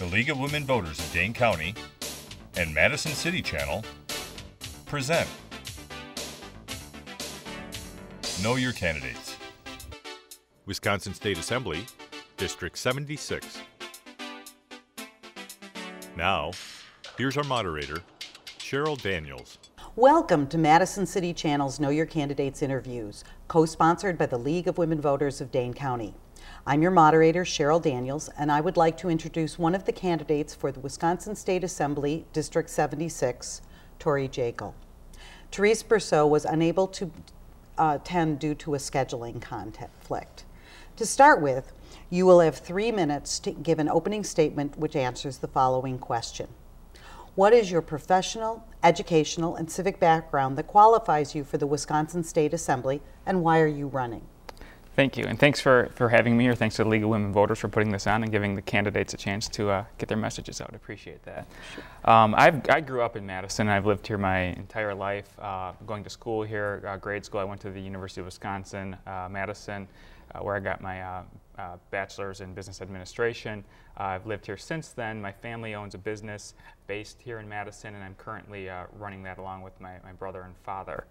the League of Women Voters of Dane County, and Madison City Channel present Know Your Candidates. Wisconsin State Assembly, District 76. Now, here's our moderator, Cheryl Daniels. Welcome to Madison City Channel's Know Your Candidates interviews, co sponsored by the League of Women Voters of Dane County. I'm your moderator, Cheryl Daniels, and I would like to introduce one of the candidates for the Wisconsin State Assembly, District 76, Torrey Jaeckle. Terese Berceau was unable to uh, attend due to a scheduling conflict. To start with, you will have three minutes to give an opening statement which answers the following question. What is your professional, educational, and civic background that qualifies you for the Wisconsin State Assembly, and why are you running? Thank you, and thanks for, for having me, or thanks to the League of Women Voters for putting this on and giving the candidates a chance to uh, get their messages out. I appreciate that. Sure. Um, i grew up in Madison. I've lived here my entire life, uh, going to school here, uh, grade school. I went to the University of Wisconsin, uh, Madison, uh, where I got my uh, bachelor's in business administration. I've lived here since then. My family owns a business based here in Madison, and I'm currently running that along with my, my brother and father.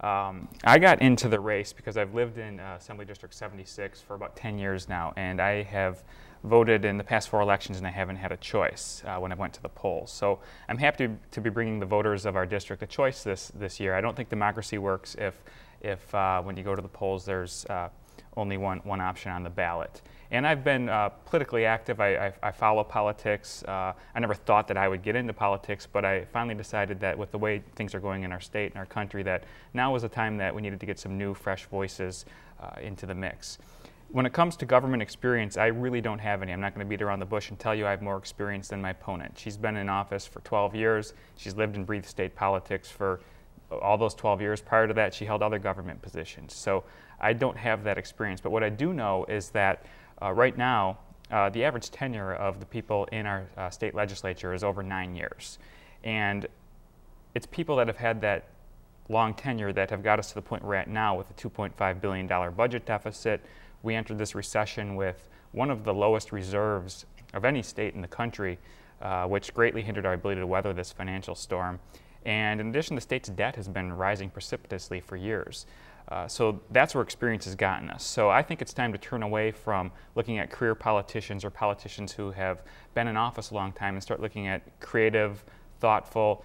Um, I got into the race because I've lived in uh, Assembly District 76 for about 10 years now, and I have voted in the past four elections and I haven't had a choice uh, when I went to the polls. So I'm happy to, be bringing the voters of our district a choice this, this year. I don't think democracy works if, if uh, when you go to the polls there's uh, only one, one option on the ballot. And I've been uh, politically active. I, I, I follow politics. Uh, I never thought that I would get into politics, but I finally decided that with the way things are going in our state and our country, that now was a time that we needed to get some new, fresh voices uh, into the mix. When it comes to government experience, I really don't have any. I'm not going to beat around the bush and tell you I have more experience than my opponent. She's been in office for 12 years. She's lived and breathed state politics for all those 12 years. Prior to that, she held other government positions. So I don't have that experience. But what I do know is that right now, uh, the average tenure of the people in our uh, state legislature is over nine years. And it's people that have had that long tenure that have got us to the point we're at now with a $2.5 billion budget deficit. We entered this recession with one of the lowest reserves of any state in the country, uh, which greatly hindered our ability to weather this financial storm. And in addition, the state's debt has been rising precipitously for years. Uh, so that's where experience has gotten us. So I think it's time to turn away from looking at career politicians or politicians who have been in office a long time and start looking at creative, thoughtful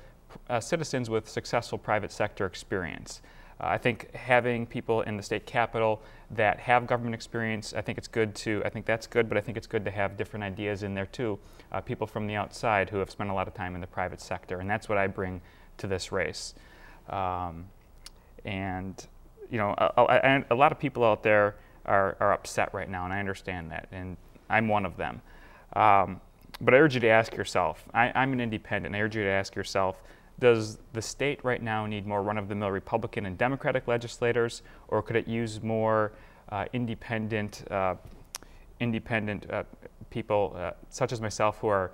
uh, citizens with successful private sector experience. Uh, I think having people in the state capital that have government experience, I think it's good to, I think that's good, but I think it's good to have different ideas in there too. Uh, people from the outside who have spent a lot of time in the private sector, and that's what I bring to this race. Um, and you know, a, a, a, lot of people out there are, are upset right now, and I understand that, and I'm one of them. Um, but I urge you to ask yourself I, I'm an independent. I urge you to ask yourself does the state right now need more run of the mill Republican and Democratic legislators, or could it use more uh, independent, uh, independent uh, people uh, such as myself who are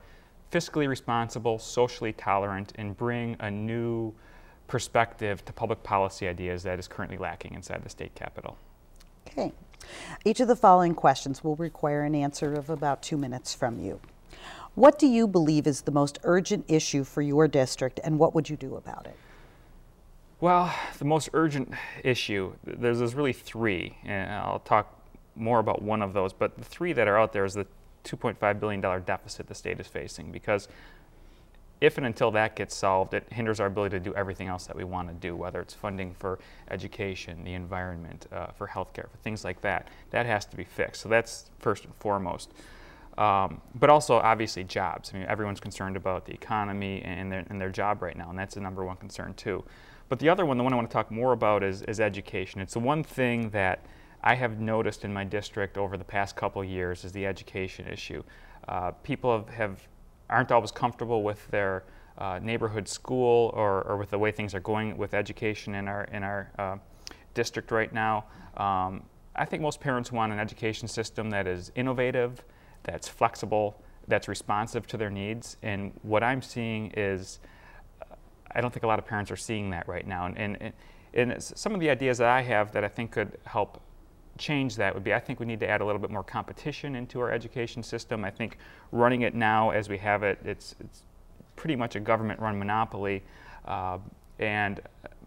fiscally responsible, socially tolerant, and bring a new perspective to public policy ideas that is currently lacking inside the state capitol. Okay. Each of the following questions will require an answer of about two minutes from you. What do you believe is the most urgent issue for your district, and what would you do about it? Well, the most urgent issue, there's, there's really three, and I'll talk more about one of those, but the three that are out there is the $2.5 billion deficit the state is facing because if and until that gets solved, it hinders our ability to do everything else that we want to do, whether it's funding for education, the environment, uh, for healthcare, for things like that. That has to be fixed. So that's first and foremost. Um, but also, obviously, jobs. I mean, everyone's concerned about the economy and their, and their job right now, and that's the number one concern, too. But the other one, the one I want to talk more about, is, is education. It's the one thing that I have noticed in my district over the past couple years is the education issue. Uh, people have, have aren't always comfortable with their uh, neighborhood school or, or, with the way things are going with education in our, in our uh, district right now. Um, I think most parents want an education system that is innovative, that's flexible, that's responsive to their needs. And what I'm seeing is, uh, I don't think a lot of parents are seeing that right now. And, and, and some of the ideas that I have that I think could help change that would be I think we need to add a little bit more competition into our education system. I think running it now as we have it, it's, it's pretty much a government run monopoly. Uh, and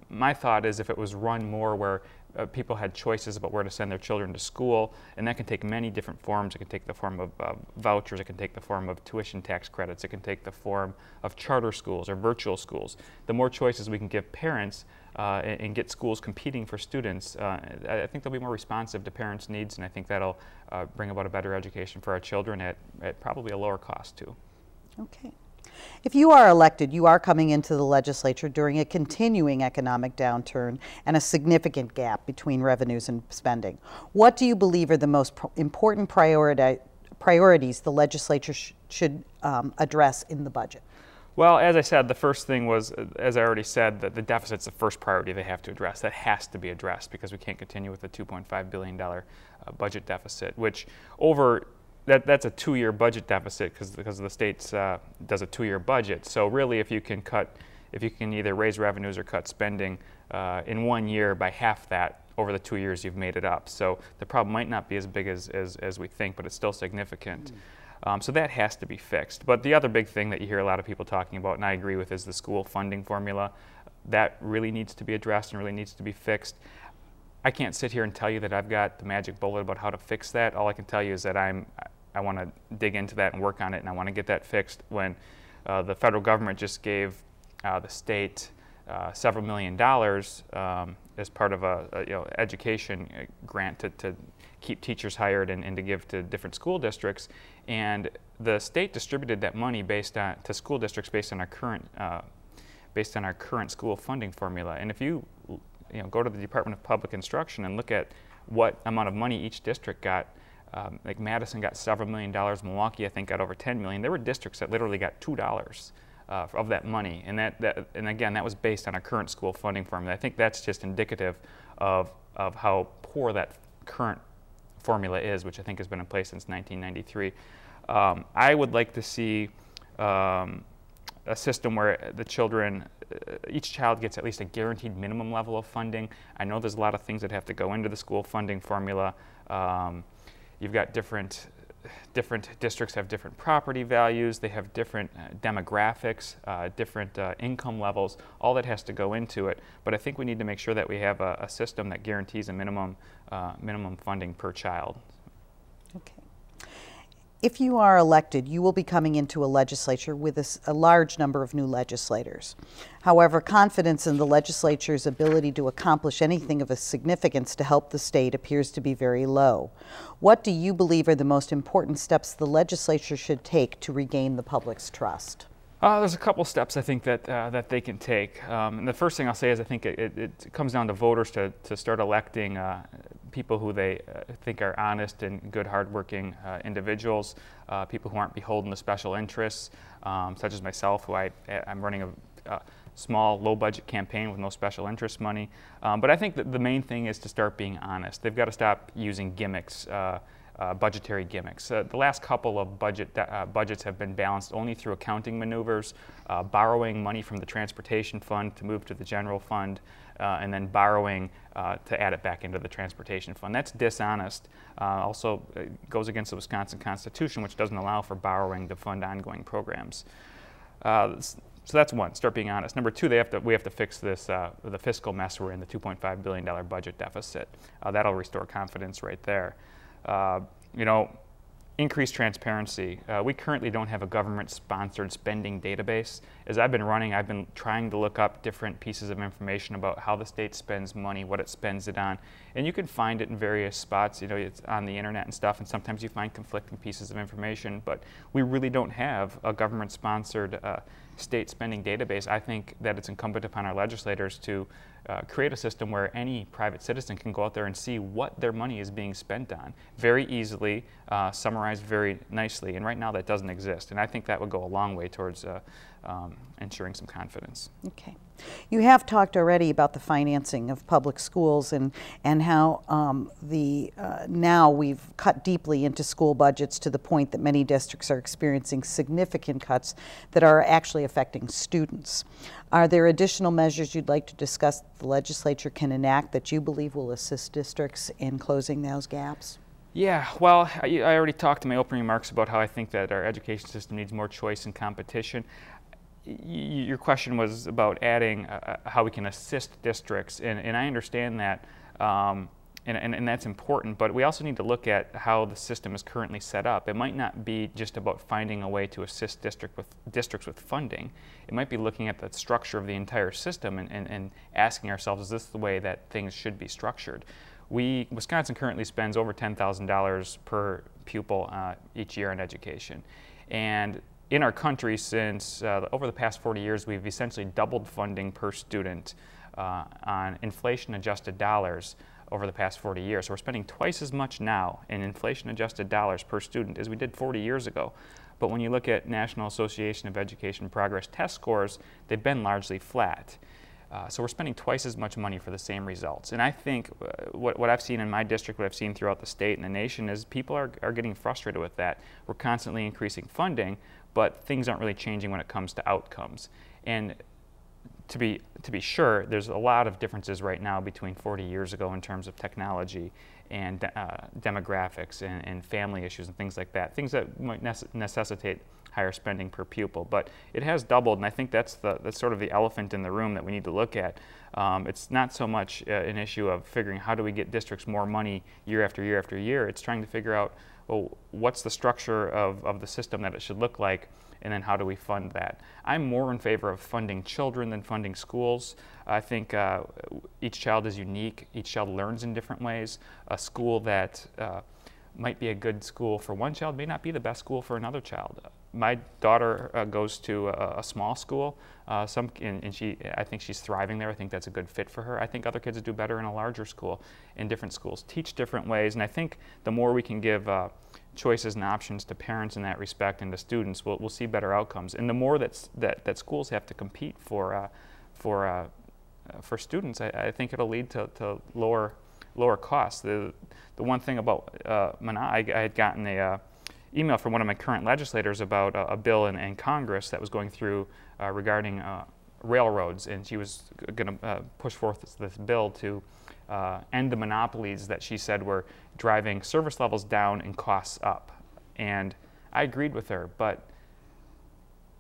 my thought is if it was run more where uh, people had choices about where to send their children to school, and that can take many different forms. It can take the form of uh, vouchers, it can take the form of tuition tax credits, it can take the form of charter schools or virtual schools. The more choices we can give parents uh, and, and, get schools competing for students, uh, I, think they'll be more responsive to parents' needs, and I think that'll uh, bring about a better education for our children at, at probably a lower cost, too. Okay. If you are elected, you are coming into the legislature during a continuing economic downturn and a significant gap between revenues and spending. What do you believe are the most important priority, priorities the legislature sh should um, address in the budget? Well, as I said, the first thing was, as I already said, that the deficit's the first priority they have to address. That has to be addressed because we can't continue with a $2.5 billion uh, budget deficit, which over that, that's a two-year budget deficit because because the states uh, does a two-year budget. So really, if you can cut, if you can either raise revenues or cut spending uh, in one year by half that over the two years, you've made it up. So the problem might not be as big as as, as we think, but it's still significant. Mm. Um, so that has to be fixed. But the other big thing that you hear a lot of people talking about, and I agree with, is the school funding formula. That really needs to be addressed and really needs to be fixed. I can't sit here and tell you that I've got the magic bullet about how to fix that. All I can tell you is that I'm, I want to dig into that and work on it, and I want to get that fixed. When uh, the federal government just gave uh, the state uh, several million dollars um, as part of a, a, you know education uh, grant to, to keep teachers hired and, and, to give to different school districts, and the state distributed that money based on to school districts based on our current uh, based on our current school funding formula. And if you you know, go to the Department of Public Instruction and look at what amount of money each district got. Um, like Madison got several million dollars, Milwaukee I think got over 10 million. There were districts that literally got two dollars uh, of that money, and that, that and again that was based on a current school funding formula. I think that's just indicative of of how poor that current formula is, which I think has been in place since 1993. Um, I would like to see um, a system where the children uh, each child gets at least a guaranteed minimum level of funding. I know there's a lot of things that have to go into the school funding formula. Um, you've got different different districts have different property values, they have different uh, demographics, uh, different uh, income levels, all that has to go into it. But I think we need to make sure that we have a, a system that guarantees a minimum, uh, minimum funding per child. Okay. If you are elected, you will be coming into a legislature with a, a, large number of new legislators. However, confidence in the legislature's ability to accomplish anything of a significance to help the state appears to be very low. What do you believe are the most important steps the legislature should take to regain the public's trust? Uh, there's a couple steps I think that uh, that they can take. Um, and the first thing I'll say is I think it, it, it comes down to voters to, to start electing uh, people who they uh, think are honest and good, hardworking uh, individuals, uh, people who aren't beholden to special interests, um, such as myself, who I, I'm running a, small, low-budget campaign with no special interest money. Um, but I think that the main thing is to start being honest. They've got to stop using gimmicks. Uh, uh, budgetary gimmicks. Uh, the last couple of budget budgets have been balanced only through accounting maneuvers, borrowing money from the transportation fund to move to the general fund, uh, and then borrowing uh, to add it back into the transportation fund. That's dishonest. also goes against the Wisconsin Constitution, which doesn't allow for borrowing to fund ongoing programs. So that's one, start being honest. Number two, they have to, we have to fix this, uh, the fiscal mess we're in, the $2.5 billion budget deficit. Uh, that'll restore confidence right there. Uh, you know, increased transparency. Uh, we currently don't have a government-sponsored spending database. As I've been running, I've been trying to look up different pieces of information about how the state spends money, what it spends it on, and you can find it in various spots. You know, it's on the internet and stuff, and sometimes you find conflicting pieces of information. But we really don't have a government-sponsored uh, state spending database. I think that it's incumbent upon our legislators to uh, create a system where any private citizen can go out there and see what their money is being spent on very easily, uh, summarized very nicely. And right now that doesn't exist. And I think that would go a long way towards uh, um, ensuring some confidence. Okay. You have talked already about the financing of public schools and, and how um, the, uh, now we've cut deeply into school budgets to the point that many districts are experiencing significant cuts that are actually affecting students. Are there additional measures you'd like to discuss that the legislature can enact that you believe will assist districts in closing those gaps? Yeah, well, I, I already talked in my opening remarks about how I think that our education system needs more choice and competition your question was about adding uh, uh, how we can assist districts, and, and I understand that, um, and, and, and, that's important, but we also need to look at how the system is currently set up. It might not be just about finding a way to assist district with, districts with funding. It might be looking at the structure of the entire system and, and, and asking ourselves, is this the way that things should be structured? We, Wisconsin currently spends over $10,000 per pupil uh, each year on education. And in our country since uh, over the past 40 years, we've essentially doubled funding per student uh, on inflation adjusted dollars over the past 40 years. So we're spending twice as much now in inflation adjusted dollars per student as we did 40 years ago. But when you look at National Association of Education Progress test scores, they've been largely flat. Uh, so we're spending twice as much money for the same results. And I think uh, what, what I've seen in my district, what I've seen throughout the state and the nation is people are, are getting frustrated with that. We're constantly increasing funding, but things aren't really changing when it comes to outcomes. And to be, to be sure, there's a lot of differences right now between 40 years ago in terms of technology and uh, demographics and, and, family issues and things like that, things that might nece necessitate higher spending per pupil. But it has doubled, and I think that's, the, that's sort of the elephant in the room that we need to look at. Um, it's not so much uh, an issue of figuring how do we get districts more money year after year after year, it's trying to figure out well, what's the structure of, of the system that it should look like, and then how do we fund that? I'm more in favor of funding children than funding schools. I think uh, each child is unique, each child learns in different ways. A school that uh, might be a good school for one child may not be the best school for another child. My daughter uh, goes to a, a small school, uh, some, and, and, she, I think she's thriving there. I think that's a good fit for her. I think other kids do better in a larger school, in different schools, teach different ways, and I think the more we can give uh, choices and options to parents in that respect and to students, we'll, we'll see better outcomes. And the more that's, that, that schools have to compete for, uh, for, uh, for students, I, I, think it'll lead to, to lower lower costs. The, the one thing about uh, I, I, had gotten a uh, email from one of my current legislators about a, a bill in, in, Congress that was going through uh, regarding uh, railroads, and she was going to uh, push forth this, this bill to uh, end the monopolies that she said were driving service levels down and costs up. And I agreed with her, but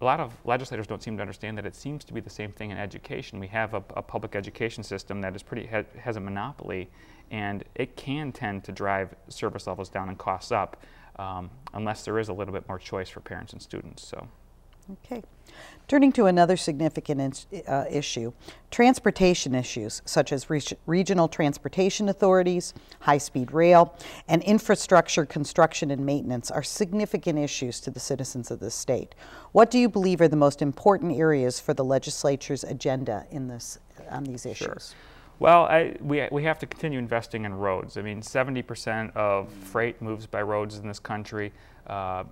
a lot of legislators don't seem to understand that it seems to be the same thing in education. We have a, a public education system that is pretty ha, has a monopoly, and it can tend to drive service levels down and costs up, um, unless there is a little bit more choice for parents and students. So. Okay. Turning to another significant uh, issue, transportation issues such as re regional transportation authorities, high-speed rail, and infrastructure construction and maintenance are significant issues to the citizens of the state. What do you believe are the most important areas for the legislature's agenda in this, on these issues? Sure. Well, I, we, we have to continue investing in roads. I mean, 70% of mm. freight moves by roads in this country. Uh,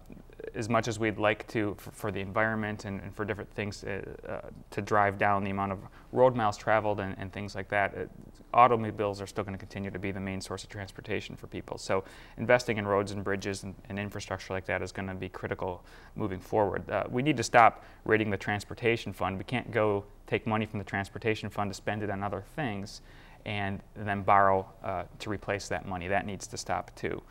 as much as we'd like to for, for the environment and, and, for different things uh, uh, to drive down the amount of road miles traveled and, and things like that, automobiles are still going to continue to be the main source of transportation for people. So investing in roads and bridges and, and infrastructure like that is going to be critical moving forward. Uh, we need to stop raiding the transportation fund. We can't go take money from the transportation fund to spend it on other things and then borrow to replace that money. That needs to stop too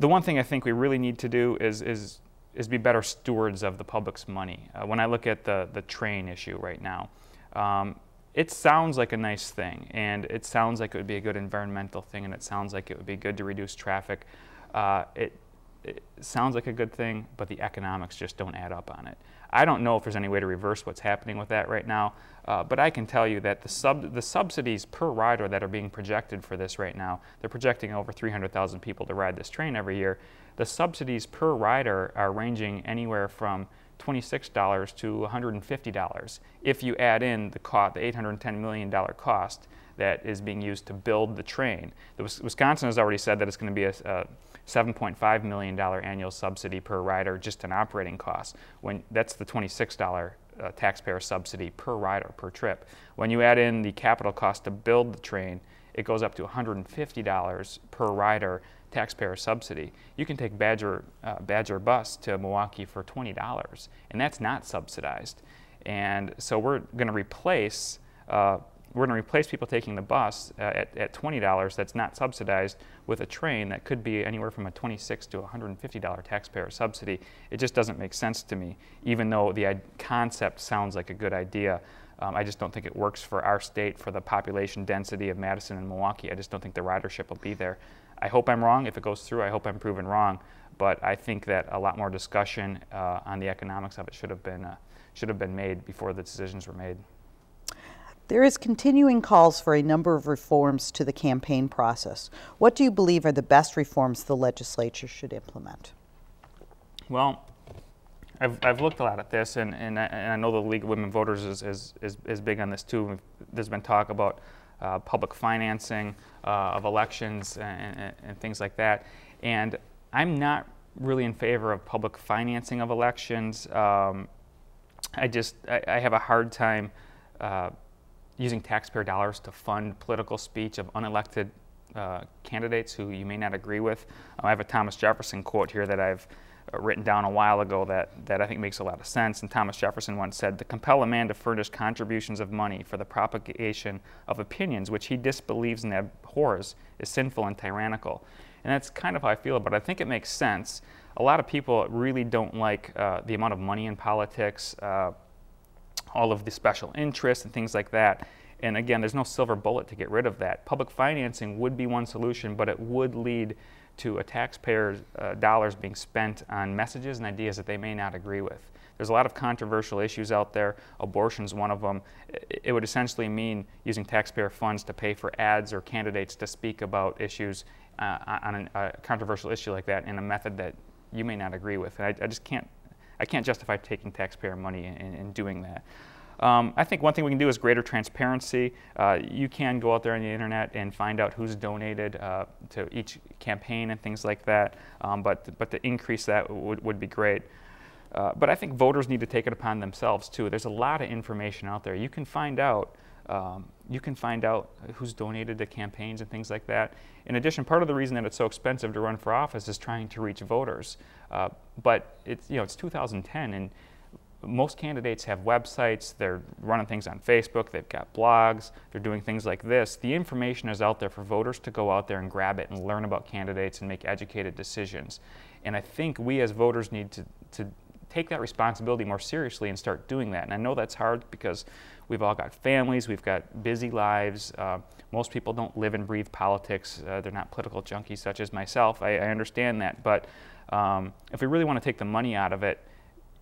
the one thing I think we really need to do is, is, is be better stewards of the public's money. Uh, when I look at the, the train issue right now, um, it sounds like a nice thing, and it sounds like it would be a good environmental thing, and it sounds like it would be good to reduce traffic. Uh, it, it sounds like a good thing, but the economics just don't add up on it. I don't know if there's any way to reverse what's happening with that right now, uh, but I can tell you that the, sub, the subsidies per rider that are being projected for this right now, they're projecting over 300,000 people to ride this train every year. The subsidies per rider are ranging anywhere from $26 to $150 if you add in the, cost, the $810 million cost that is being used to build the train. The, Wisconsin has already said that it's going to be a, a $7.5 million annual subsidy per rider just in operating costs. When that's the $26 taxpayer subsidy per rider per trip. When you add in the capital cost to build the train, it goes up to $150 per rider taxpayer subsidy. You can take Badger, uh, Badger bus to Milwaukee for $20, and that's not subsidized. And so we're going to replace uh, we're going to replace people taking the bus uh, at, at $20 that's not subsidized with a train that could be anywhere from a 26 to $150 taxpayer subsidy. It just doesn't make sense to me, even though the concept sounds like a good idea. Um, I just don't think it works for our state, for the population density of Madison and Milwaukee. I just don't think the ridership will be there. I hope I'm wrong. If it goes through, I hope I'm proven wrong. But I think that a lot more discussion uh, on the economics of it should have been uh, should have been made before the decisions were made. There is continuing calls for a number of reforms to the campaign process. What do you believe are the best reforms the legislature should implement? Well, I've, I've looked a lot at this, and, and, I, and I know the League of Women Voters is, is, is, is big on this too. There's been talk about uh, public financing uh, of elections and, and, and, things like that. And I'm not really in favor of public financing of elections. Um, I just I, I, have a hard time uh, using taxpayer dollars to fund political speech of unelected uh, candidates who you may not agree with. Uh, I have a Thomas Jefferson quote here that I've uh, written down a while ago that, that I think makes a lot of sense. And Thomas Jefferson once said, To compel a man to furnish contributions of money for the propagation of opinions which he disbelieves and abhors is sinful and tyrannical. And that's kind of how I feel about it. I think it makes sense. A lot of people really don't like uh, the amount of money in politics. Uh, all of the special interests and things like that. And again, there's no silver bullet to get rid of that. Public financing would be one solution, but it would lead to a taxpayer's uh, dollars being spent on messages and ideas that they may not agree with. There's a lot of controversial issues out there. Abortion's one of them. It would essentially mean using taxpayer funds to pay for ads or candidates to speak about issues uh, on a controversial issue like that in a method that you may not agree with. And I, I just can't I can't justify taking taxpayer money and doing that. Um, I think one thing we can do is greater transparency. Uh, you can go out there on the internet and find out who's donated uh, to each campaign and things like that. Um, but but to increase that would, would be great. Uh, but I think voters need to take it upon themselves too. There's a lot of information out there. You can find out. Um, you can find out who's donated to campaigns and things like that. In addition, part of the reason that it's so expensive to run for office is trying to reach voters. Uh, but it's, you know, it's 2010 and most candidates have websites, they're running things on Facebook, they've got blogs, they're doing things like this. The information is out there for voters to go out there and grab it and learn about candidates and make educated decisions. And I think we as voters need to, to take that responsibility more seriously and start doing that. And I know that's hard because we've all got families, we've got busy lives. Uh, most people don't live and breathe politics. Uh, they're not political junkies such as myself. I, I understand that. But um, if we really want to take the money out of it,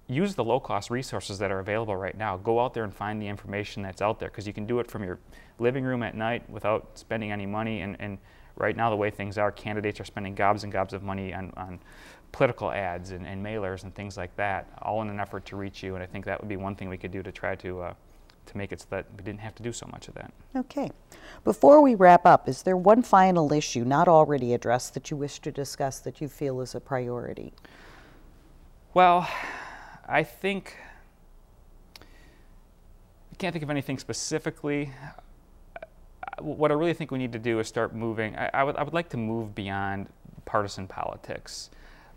use the low cost resources that are available right now. Go out there and find the information that's out there because you can do it from your living room at night without spending any money. And, and right now, the way things are, candidates are spending gobs and gobs of money on, on political ads and, and, mailers and things like that, all in an effort to reach you. And I think that would be one thing we could do to try to. Uh, to make it so that we didn't have to do so much of that. Okay. Before we wrap up, is there one final issue not already addressed that you wish to discuss that you feel is a priority? Well, I think I can't think of anything specifically. What I really think we need to do is start moving. I, I would, I would like to move beyond partisan politics.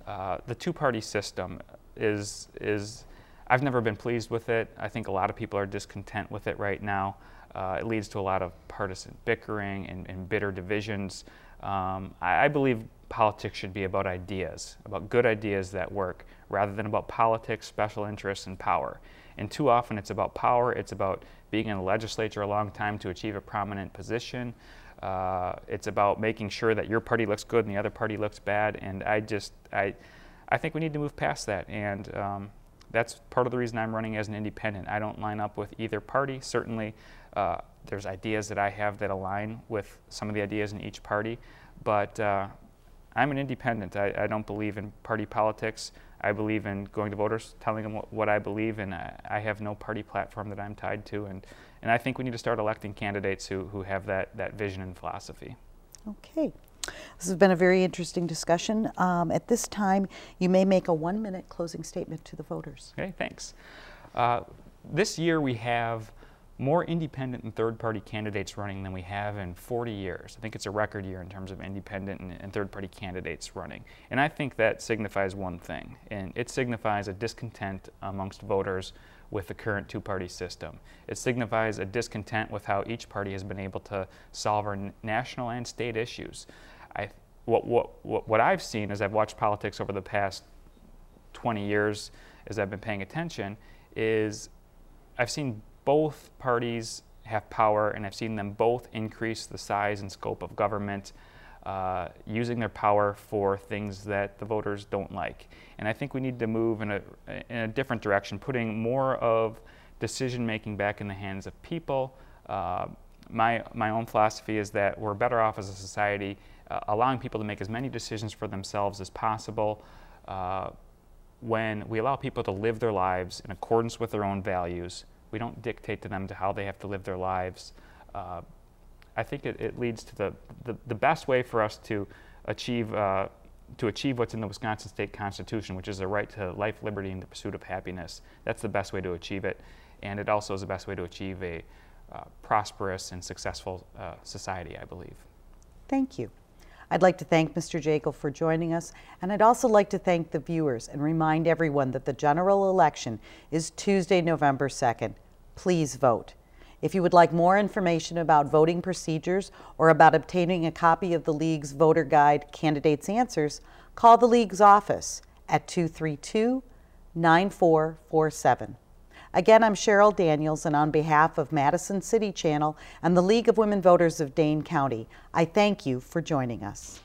Uh, the two-party system is is I've never been pleased with it. I think a lot of people are discontent with it right now. Uh, it leads to a lot of partisan bickering and, and bitter divisions. Um, I, I, believe politics should be about ideas, about good ideas that work, rather than about politics, special interests, and power. And too often it's about power, it's about being in the legislature a long time to achieve a prominent position. Uh, it's about making sure that your party looks good and the other party looks bad. And I just, I, I think we need to move past that. And um, that's part of the reason I'm running as an independent. I don't line up with either party. Certainly, uh, there's ideas that I have that align with some of the ideas in each party, but uh, I'm an independent. I, I, don't believe in party politics. I believe in going to voters, telling them what, what I believe, and I, I, have no party platform that I'm tied to. And, and I think we need to start electing candidates who, who have that, that vision and philosophy. Okay. This has been a very interesting discussion. Um, at this time, you may make a one minute closing statement to the voters. Okay, thanks. Uh, this year we have more independent and third-party candidates running than we have in 40 years. I think it's a record year in terms of independent and, and third-party candidates running. And I think that signifies one thing, and it signifies a discontent amongst voters with the current two-party system. It signifies a discontent with how each party has been able to solve our national and state issues. I, what, what, what, I've seen as I've watched politics over the past 20 years as I've been paying attention is I've seen both parties have power, and I've seen them both increase the size and scope of government, uh, using their power for things that the voters don't like. And I think we need to move in a, in a different direction, putting more of decision making back in the hands of people. Uh, my, my own philosophy is that we're better off as a society uh, allowing people to make as many decisions for themselves as possible uh, when we allow people to live their lives in accordance with their own values we don't dictate to them to how they have to live their lives. Uh, I think it, it leads to the, the, the, best way for us to achieve, uh, to achieve what's in the Wisconsin State Constitution, which is a right to life, liberty, and the pursuit of happiness. That's the best way to achieve it. And it also is the best way to achieve a uh, prosperous and successful uh, society, I believe. Thank you. I'd like to thank Mr. Jaeckle for joining us, and I'd also like to thank the viewers and remind everyone that the general election is Tuesday, November 2nd. Please vote. If you would like more information about voting procedures or about obtaining a copy of the League's voter guide, Candidates Answers, call the League's office at 232 9447. Again, I'm Cheryl Daniels, and on behalf of Madison City Channel and the League of Women Voters of Dane County, I thank you for joining us.